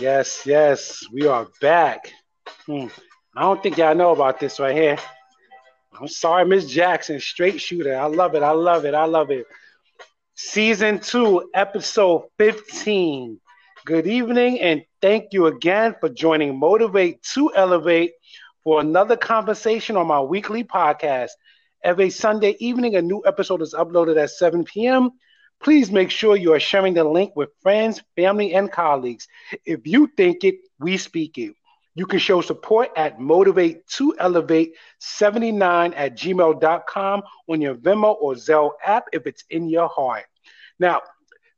Yes, yes, we are back. Hmm. I don't think y'all know about this right here. I'm sorry, Miss Jackson, straight shooter. I love it. I love it. I love it. Season two, episode 15. Good evening, and thank you again for joining Motivate to Elevate for another conversation on my weekly podcast. Every Sunday evening, a new episode is uploaded at 7 p.m. Please make sure you are sharing the link with friends, family, and colleagues. If you think it, we speak it. You can show support at motivate to elevate 79 at gmail.com on your Venmo or Zelle app if it's in your heart. Now,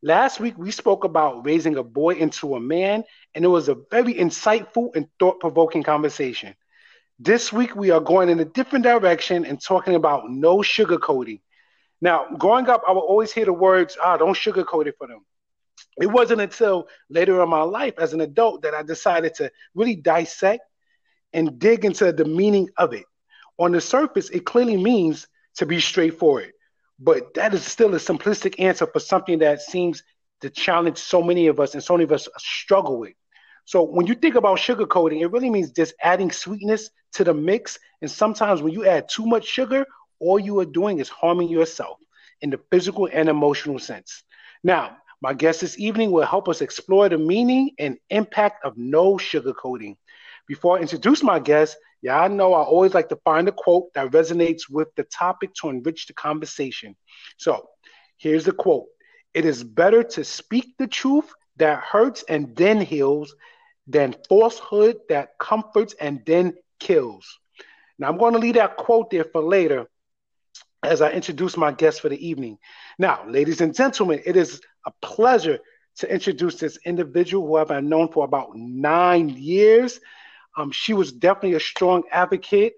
last week we spoke about raising a boy into a man, and it was a very insightful and thought provoking conversation. This week we are going in a different direction and talking about no sugarcoating. Now, growing up, I would always hear the words, ah, don't sugarcoat it for them it wasn't until later in my life as an adult that I decided to really dissect and dig into the meaning of it. On the surface, it clearly means to be straightforward, but that is still a simplistic answer for something that seems to challenge so many of us and so many of us struggle with. So when you think about sugarcoating, it really means just adding sweetness to the mix. And sometimes when you add too much sugar, all you are doing is harming yourself in the physical and emotional sense. Now, my guest this evening will help us explore the meaning and impact of no sugarcoating. Before I introduce my guest, yeah, I know I always like to find a quote that resonates with the topic to enrich the conversation. So here's the quote It is better to speak the truth that hurts and then heals than falsehood that comforts and then kills. Now, I'm going to leave that quote there for later as I introduce my guest for the evening. Now, ladies and gentlemen, it is a pleasure to introduce this individual who I've known for about nine years. Um, she was definitely a strong advocate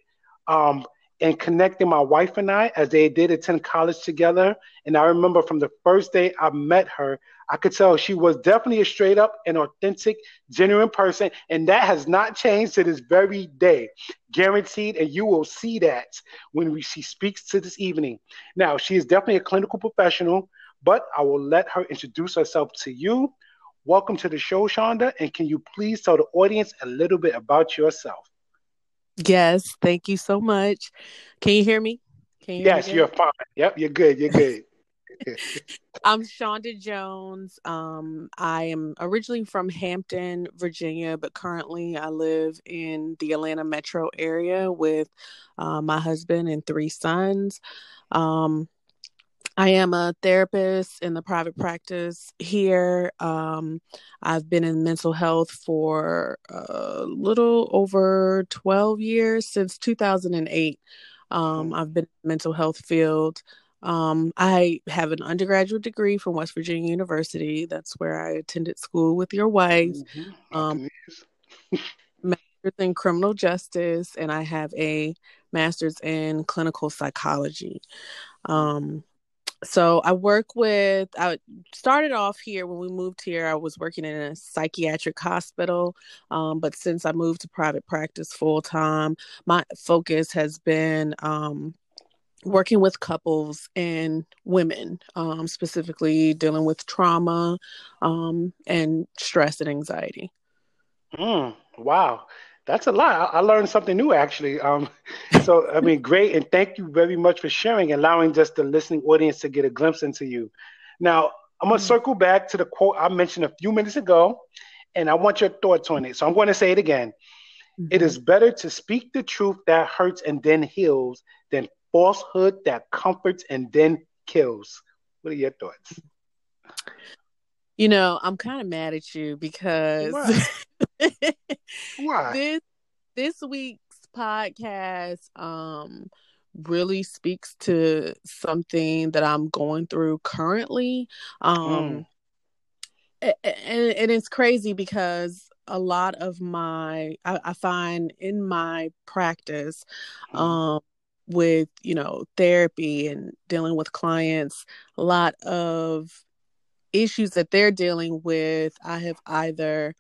um, in connecting my wife and I as they did attend college together. And I remember from the first day I met her, I could tell she was definitely a straight up and authentic, genuine person. And that has not changed to this very day. Guaranteed. And you will see that when we, she speaks to this evening. Now, she is definitely a clinical professional but I will let her introduce herself to you. Welcome to the show, Shonda. And can you please tell the audience a little bit about yourself? Yes, thank you so much. Can you hear me? Can you yes, you're fine. Yep, you're good. You're good. I'm Shonda Jones. Um, I am originally from Hampton, Virginia, but currently I live in the Atlanta metro area with uh, my husband and three sons. Um, I am a therapist in the private practice here. Um, I've been in mental health for a little over 12 years since 2008. Um, I've been in the mental health field. Um, I have an undergraduate degree from West Virginia University. That's where I attended school with your wife. Mm-hmm. Um, master's in criminal justice, and I have a master's in clinical psychology. Um, so I work with I started off here when we moved here I was working in a psychiatric hospital um, but since I moved to private practice full time my focus has been um, working with couples and women um, specifically dealing with trauma um, and stress and anxiety. Mm, wow that's a lot. I, I learned something new actually. Um, so I mean, great, and thank you very much for sharing, allowing just the listening audience to get a glimpse into you. Now, I'm gonna mm-hmm. circle back to the quote I mentioned a few minutes ago, and I want your thoughts on it. So I'm going to say it again. Mm-hmm. It is better to speak the truth that hurts and then heals than falsehood that comforts and then kills. What are your thoughts? You know, I'm kind of mad at you because Why? This this week's podcast um really speaks to something that I'm going through currently. Um mm. and, and it's crazy because a lot of my I, I find in my practice mm. um with you know therapy and dealing with clients a lot of issues that they're dealing with i have either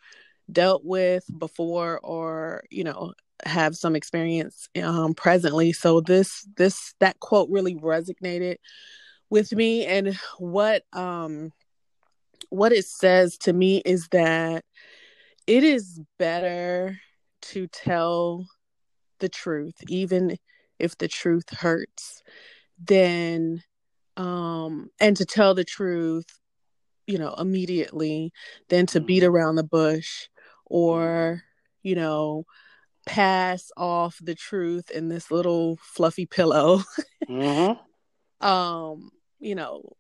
dealt with before or you know have some experience um, presently. So this this that quote really resonated with me. And what um what it says to me is that it is better to tell the truth, even if the truth hurts, then um and to tell the truth, you know, immediately than to beat mm-hmm. around the bush or, you know, pass off the truth in this little fluffy pillow. mm-hmm. Um, you know,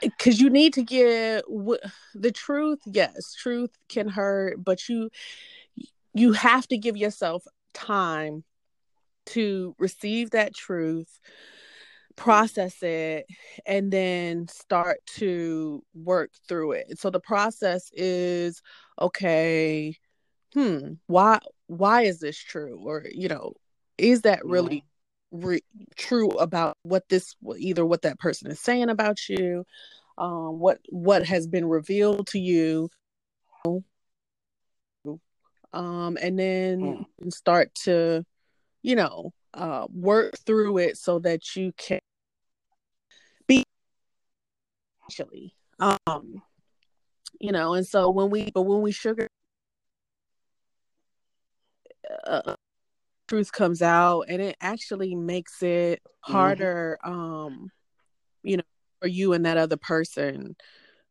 because you need to get the truth yes truth can hurt but you you have to give yourself time to receive that truth process it and then start to work through it. So the process is okay hmm why why is this true? Or you know is that really re- true about what this either what that person is saying about you um what what has been revealed to you um and then mm. start to you know uh work through it so that you can be actually um you know and so when we but when we sugar uh, truth comes out and it actually makes it mm-hmm. harder mm-hmm. um you know for you and that other person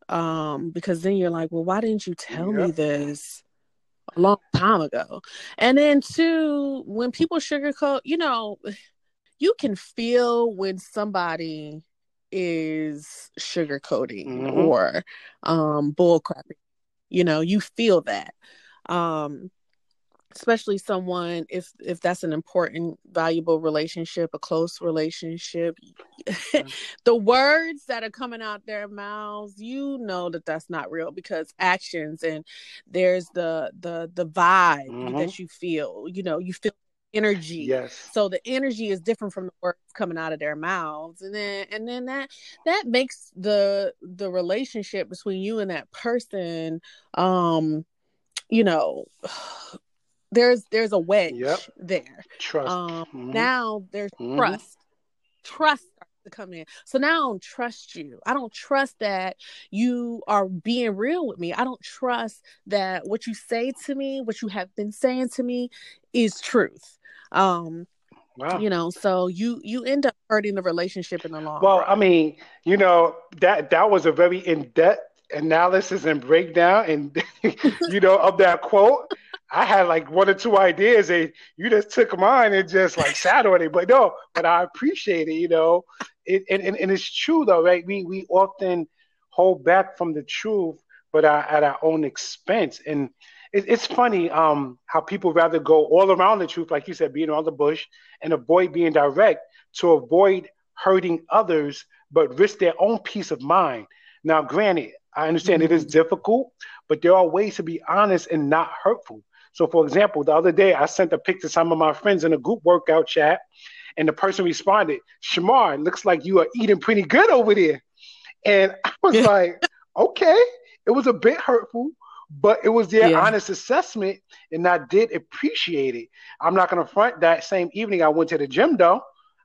um because then you're like well why didn't you tell yep. me this long time ago. And then two when people sugarcoat you know you can feel when somebody is sugarcoating mm-hmm. or um bullcrapping. You know you feel that. Um especially someone if if that's an important valuable relationship a close relationship mm-hmm. the words that are coming out their mouths you know that that's not real because actions and there's the the the vibe mm-hmm. that you feel you know you feel energy yes so the energy is different from the words coming out of their mouths and then and then that that makes the the relationship between you and that person um you know there's there's a wedge yep. there. Trust. Um, mm-hmm. Now there's mm-hmm. trust. Trust to come in. So now I don't trust you. I don't trust that you are being real with me. I don't trust that what you say to me, what you have been saying to me, is truth. Um, Wow. You know, so you you end up hurting the relationship in the long well, run. I mean, you know, that that was a very in-depth analysis and breakdown and you know of that quote. I had like one or two ideas, and you just took mine and just like sat on it. But no, but I appreciate it, you know. It, and, and, and it's true though, right? We we often hold back from the truth, but at our own expense. And it, it's funny um, how people rather go all around the truth, like you said, being on the bush, and avoid being direct to avoid hurting others, but risk their own peace of mind. Now, granted, I understand mm-hmm. it is mm-hmm. difficult, but there are ways to be honest and not hurtful. So, for example, the other day I sent a pic to some of my friends in a group workout chat, and the person responded, Shamar, looks like you are eating pretty good over there. And I was like, okay, it was a bit hurtful, but it was their yeah. honest assessment, and I did appreciate it. I'm not going to front that same evening I went to the gym though,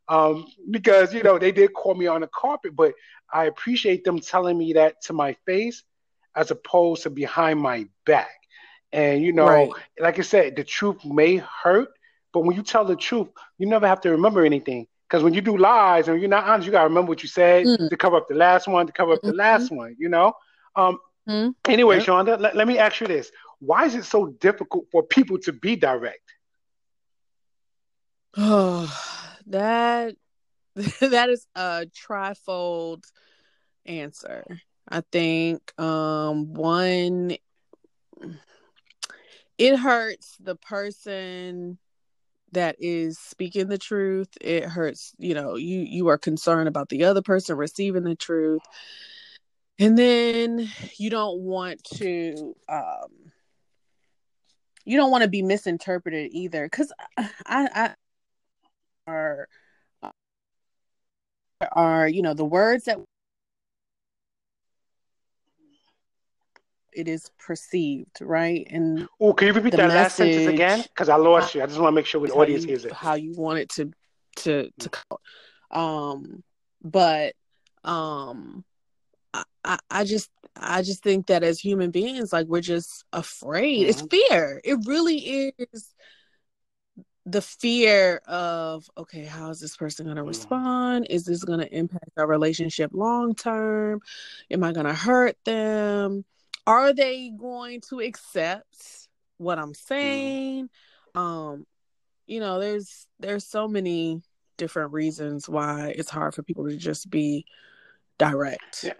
um, because you know they did call me on the carpet, but I appreciate them telling me that to my face as opposed to behind my back. And you know, right. like I said, the truth may hurt, but when you tell the truth, you never have to remember anything. Because when you do lies and you're not honest, you gotta remember what you said mm. to cover up the last one, to cover up mm-hmm. the last one. You know. Um. Mm-hmm. Anyway, yep. Shonda, let, let me ask you this: Why is it so difficult for people to be direct? Oh, that that is a trifold answer. I think um one it hurts the person that is speaking the truth. It hurts you know you you are concerned about the other person receiving the truth. And then you don't want to um you don't want to be misinterpreted either because I, I are are you know the words that it is perceived, right? And oh, can you repeat that last sentence again? Because I lost you. I just want to make sure the audience you, hears it. How you want it to to to come. Um, but um, I, I just I just think that as human beings, like we're just afraid. Mm-hmm. It's fear. It really is the fear of okay, how is this person going to mm-hmm. respond? Is this going to impact our relationship long term? Am I going to hurt them? Are they going to accept what I'm mm-hmm. saying? Mm-hmm. Um, you know, there's there's so many different reasons why it's hard for people to just be direct. Yeah.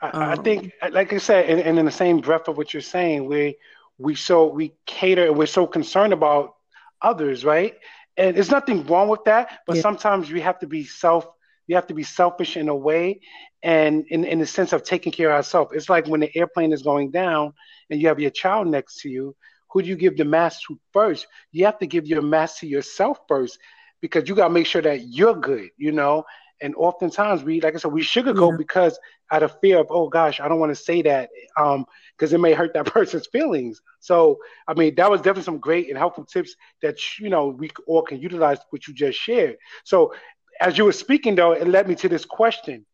I, um, I think, like I said, and, and, in the same breath of what you're saying, we we so we cater and we're so concerned about others, right? And there's nothing wrong with that, but yeah. sometimes we have to be self. You have to be selfish in a way, and in in the sense of taking care of ourselves. It's like when the airplane is going down, and you have your child next to you. Who do you give the mask to first? You have to give your mask to yourself first, because you got to make sure that you're good. You know, and oftentimes we like i said we sugarcoat yeah. because out of fear of oh gosh i don't want to say that um because it may hurt that person's feelings so i mean that was definitely some great and helpful tips that you know we all can utilize what you just shared so as you were speaking though it led me to this question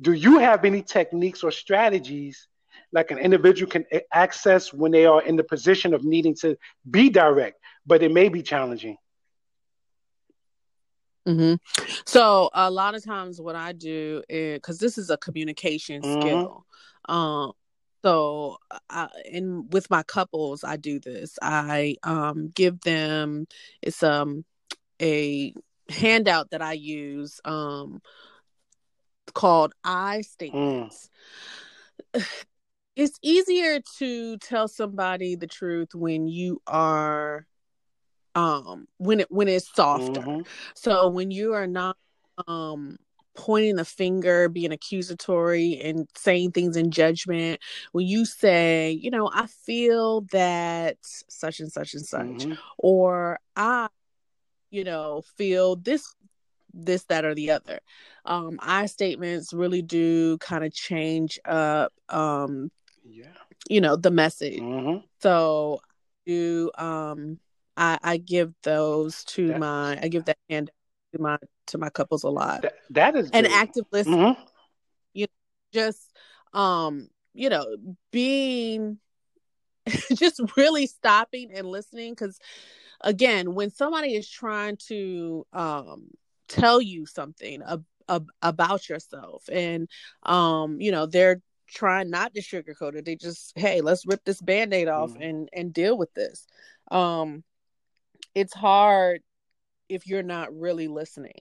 do you have any techniques or strategies like an individual can access when they are in the position of needing to be direct but it may be challenging Mm-hmm. So a lot of times, what I do is because this is a communication mm-hmm. skill. Um, so I, and with my couples, I do this. I um give them it's um a handout that I use um called I statements. Mm. It's easier to tell somebody the truth when you are um when it when it's softer mm-hmm. so when you are not um pointing the finger being accusatory and saying things in judgment when you say you know i feel that such and such and such mm-hmm. or i you know feel this this that or the other um i statements really do kind of change up um yeah you know the message mm-hmm. so do um I, I give those to that, my I give that hand to my to my couples a lot. that, that is an active listen. Mm-hmm. You know, just um, you know, being just really stopping and listening because again, when somebody is trying to um tell you something ab- ab- about yourself and um, you know, they're trying not to sugarcoat it. They just, hey, let's rip this band-aid off mm-hmm. and and deal with this. Um it's hard if you're not really listening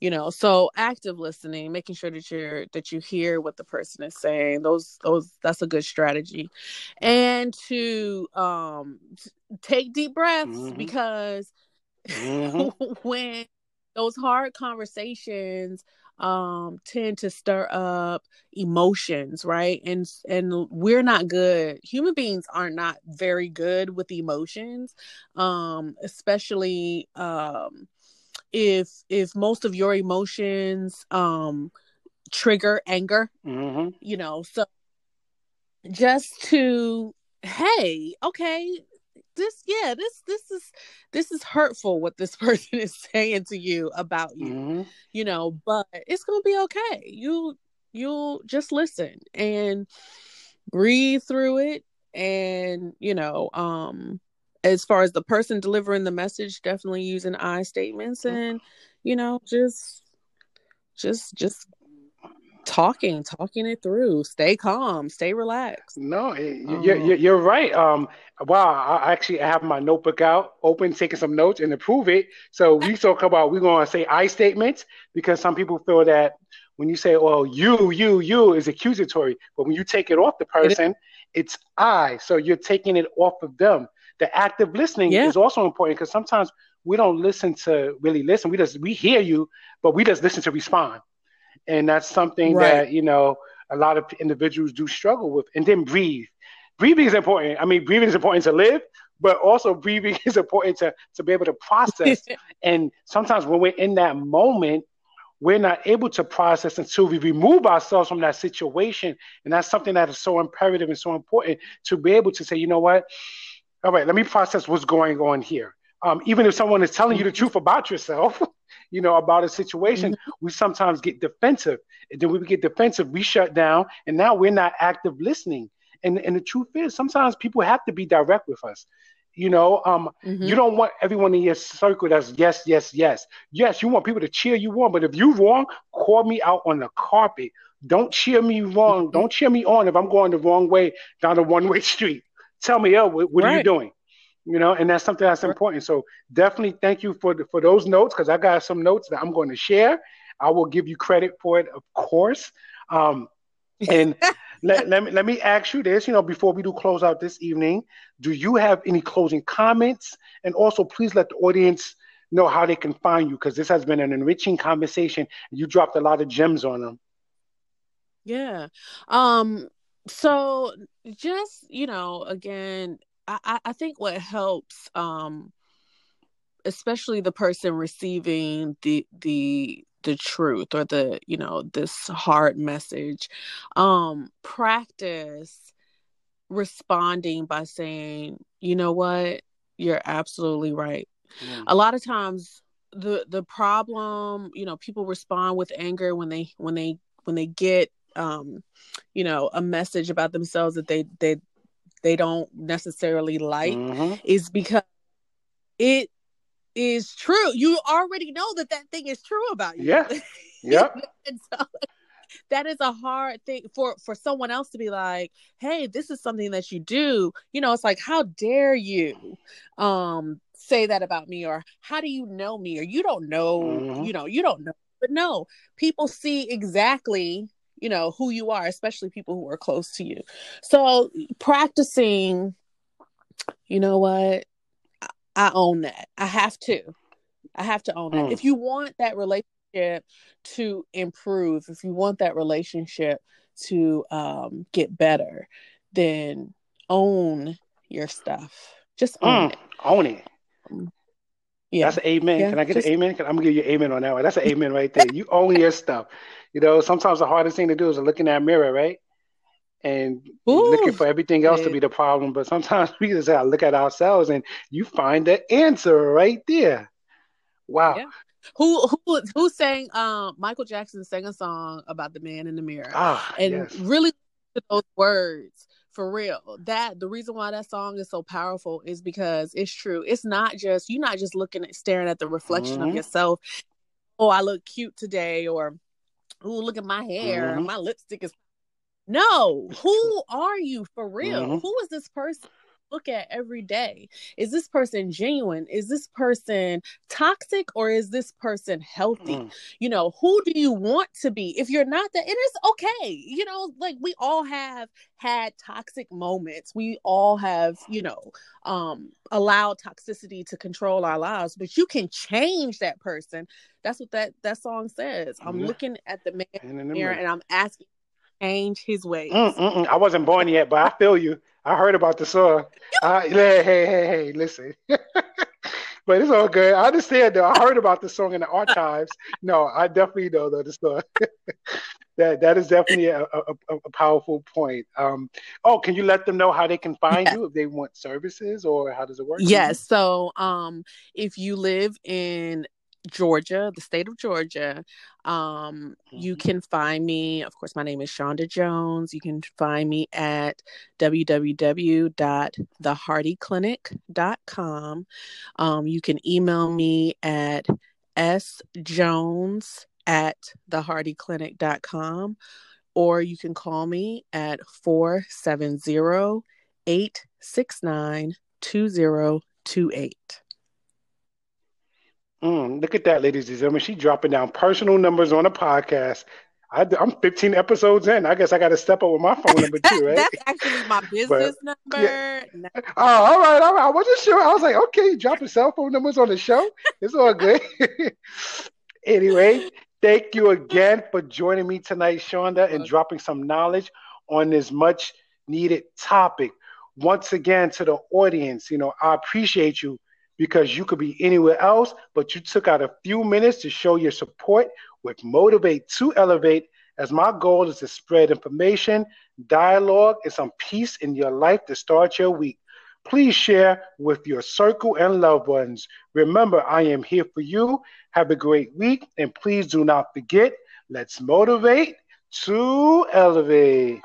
you know so active listening making sure that you're that you hear what the person is saying those those that's a good strategy and to um take deep breaths mm-hmm. because mm-hmm. when those hard conversations um tend to stir up emotions right and and we're not good human beings are not very good with emotions um especially um if if most of your emotions um trigger anger mm-hmm. you know so just to hey okay this yeah this this is this is hurtful what this person is saying to you about you mm-hmm. you know but it's gonna be okay you you'll just listen and breathe through it and you know um as far as the person delivering the message definitely using i statements mm-hmm. and you know just just just talking, talking it through. Stay calm, stay relaxed. No, um, you're, you're, you're right. Um, wow, I actually have my notebook out, open, taking some notes and improve it. So we talk about we're going to say I statements because some people feel that when you say, "Well, you, you, you," is accusatory, but when you take it off the person, it it's I. So you're taking it off of them. The active listening yeah. is also important because sometimes we don't listen to really listen. We just we hear you, but we just listen to respond and that's something right. that you know a lot of individuals do struggle with. And then breathe. Breathing is important. I mean, breathing is important to live, but also breathing is important to to be able to process. and sometimes when we're in that moment, we're not able to process until we remove ourselves from that situation. And that's something that is so imperative and so important to be able to say, you know what? All right, let me process what's going on here. Um, even if someone is telling you the truth about yourself, you know, about a situation, mm-hmm. we sometimes get defensive. And then we get defensive, we shut down, and now we're not active listening. And and the truth is, sometimes people have to be direct with us. You know, um, mm-hmm. you don't want everyone in your circle that's yes, yes, yes. Yes, you want people to cheer you on, but if you're wrong, call me out on the carpet. Don't cheer me wrong. Mm-hmm. Don't cheer me on if I'm going the wrong way down a one way street. Tell me, oh, what, what right. are you doing? You know, and that's something that's important. So definitely thank you for the, for those notes because I got some notes that I'm going to share. I will give you credit for it, of course. Um, and let, let, me, let me ask you this, you know, before we do close out this evening, do you have any closing comments? And also, please let the audience know how they can find you because this has been an enriching conversation. You dropped a lot of gems on them. Yeah. Um, so just, you know, again, I, I think what helps, um, especially the person receiving the the the truth or the you know this hard message um practice responding by saying you know what you're absolutely right mm. a lot of times the the problem you know people respond with anger when they when they when they get um you know a message about themselves that they they they don't necessarily like mm-hmm. is because it is true. You already know that that thing is true about you. Yeah. Yep. so, that is a hard thing for for someone else to be like, "Hey, this is something that you do." You know, it's like, "How dare you um say that about me?" or "How do you know me?" or "You don't know." Mm-hmm. You know, you don't know. But no, people see exactly you know who you are especially people who are close to you so practicing you know what I own that. I have to. I have to own that. Mm. If you want that relationship to improve, if you want that relationship to um, get better, then own your stuff. Just own mm. it. Own it. Um, yeah. That's an amen. Yeah, Can I get just... an amen? I'm gonna give you an amen on that one. That's an amen right there. You own your stuff. You know, sometimes the hardest thing to do is to look in that mirror, right? and Ooh, looking for everything else to be the problem. But sometimes we just gotta look at ourselves and you find the answer right there. Wow. Yeah. Who who who sang um Michael Jackson sang a song about the man in the mirror. Ah, and yes. really those words for real. That the reason why that song is so powerful is because it's true. It's not just you're not just looking at staring at the reflection mm-hmm. of yourself. Oh, I look cute today, or oh, look at my hair. Mm-hmm. My lipstick is no, who are you for real? Mm-hmm. Who is this person? Look at every day. Is this person genuine? Is this person toxic or is this person healthy? Mm. You know, who do you want to be? If you're not that, it is okay. You know, like we all have had toxic moments. We all have, you know, um allowed toxicity to control our lives, but you can change that person. That's what that that song says. I'm looking at the man in the mirror and I'm asking change his ways. Mm-mm-mm. I wasn't born yet, but I feel you. I heard about the song. hey, hey, hey, hey, listen. but it's all good. I understand though. I heard about the song in the archives. No, I definitely know though the song. that that is definitely a, a, a powerful point. Um, oh, can you let them know how they can find yes. you if they want services or how does it work? Yes. So um, if you live in Georgia, the state of Georgia. Um, you mm-hmm. can find me, of course, my name is Shonda Jones. You can find me at www.thehardyclinic.com. Um, you can email me at sjones at thehardyclinic.com or you can call me at 470 869 2028. Mm, look at that, ladies and gentlemen. She's dropping down personal numbers on a podcast. I, am 15 episodes in. I guess I got to step up with my phone number too, right? That's actually my business but, number. Yeah. Oh, all right, all right. I wasn't sure. I was like, okay, dropping cell phone numbers on the show. It's all good. anyway, thank you again for joining me tonight, Shonda, and dropping some knowledge on this much needed topic. Once again, to the audience, you know, I appreciate you because you could be anywhere else, but you took out a few minutes to show your support with Motivate to Elevate, as my goal is to spread information, dialogue, and some peace in your life to start your week. Please share with your circle and loved ones. Remember, I am here for you. Have a great week, and please do not forget let's motivate to elevate.